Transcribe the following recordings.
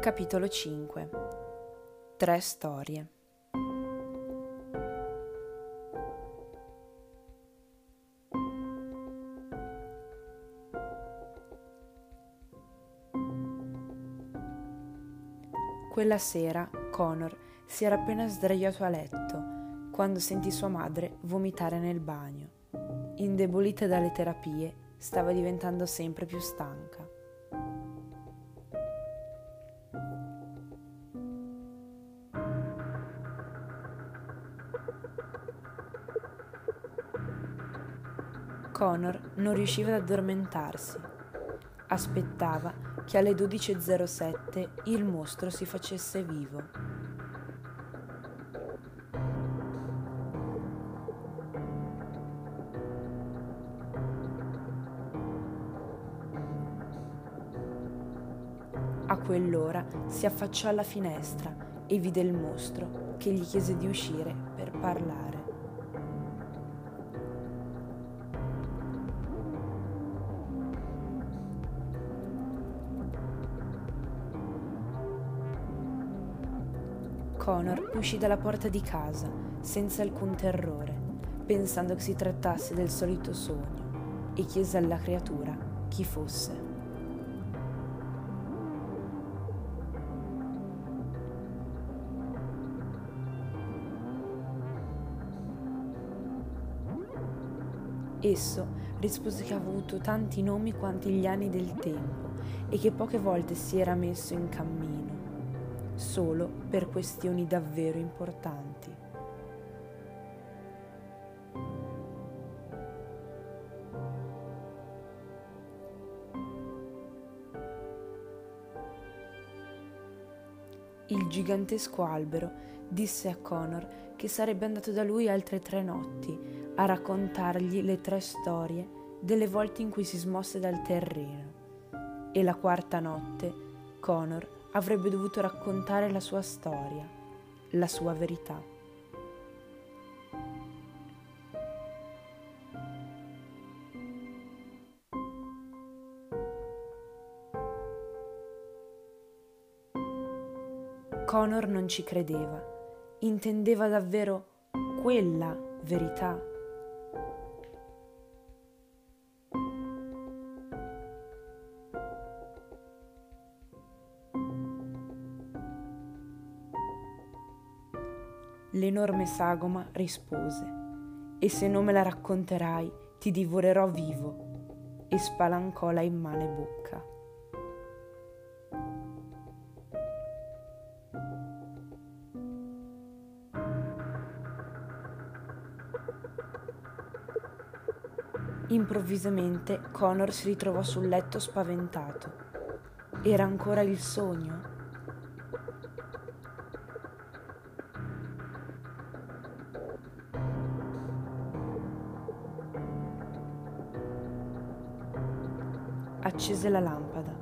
Capitolo 5 Tre storie Quella sera Connor si era appena sdraiato a letto quando sentì sua madre vomitare nel bagno. Indebolita dalle terapie, stava diventando sempre più stanca. Connor non riusciva ad addormentarsi. Aspettava che alle 12.07 il mostro si facesse vivo. A quell'ora si affacciò alla finestra e vide il mostro che gli chiese di uscire per parlare. Connor uscì dalla porta di casa senza alcun terrore, pensando che si trattasse del solito sogno, e chiese alla creatura chi fosse. Esso rispose che aveva avuto tanti nomi quanti gli anni del tempo e che poche volte si era messo in cammino solo per questioni davvero importanti. Il gigantesco albero disse a Connor che sarebbe andato da lui altre tre notti a raccontargli le tre storie delle volte in cui si smosse dal terreno. E la quarta notte Connor avrebbe dovuto raccontare la sua storia, la sua verità. Connor non ci credeva, intendeva davvero quella verità. L'enorme sagoma rispose, E se non me la racconterai, ti divorerò vivo, e spalancò la immane bocca. Improvvisamente Connor si ritrovò sul letto spaventato. Era ancora il sogno? Accese la lampada.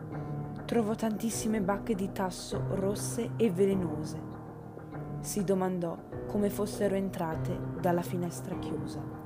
Trovò tantissime bacche di tasso rosse e velenose. Si domandò come fossero entrate dalla finestra chiusa.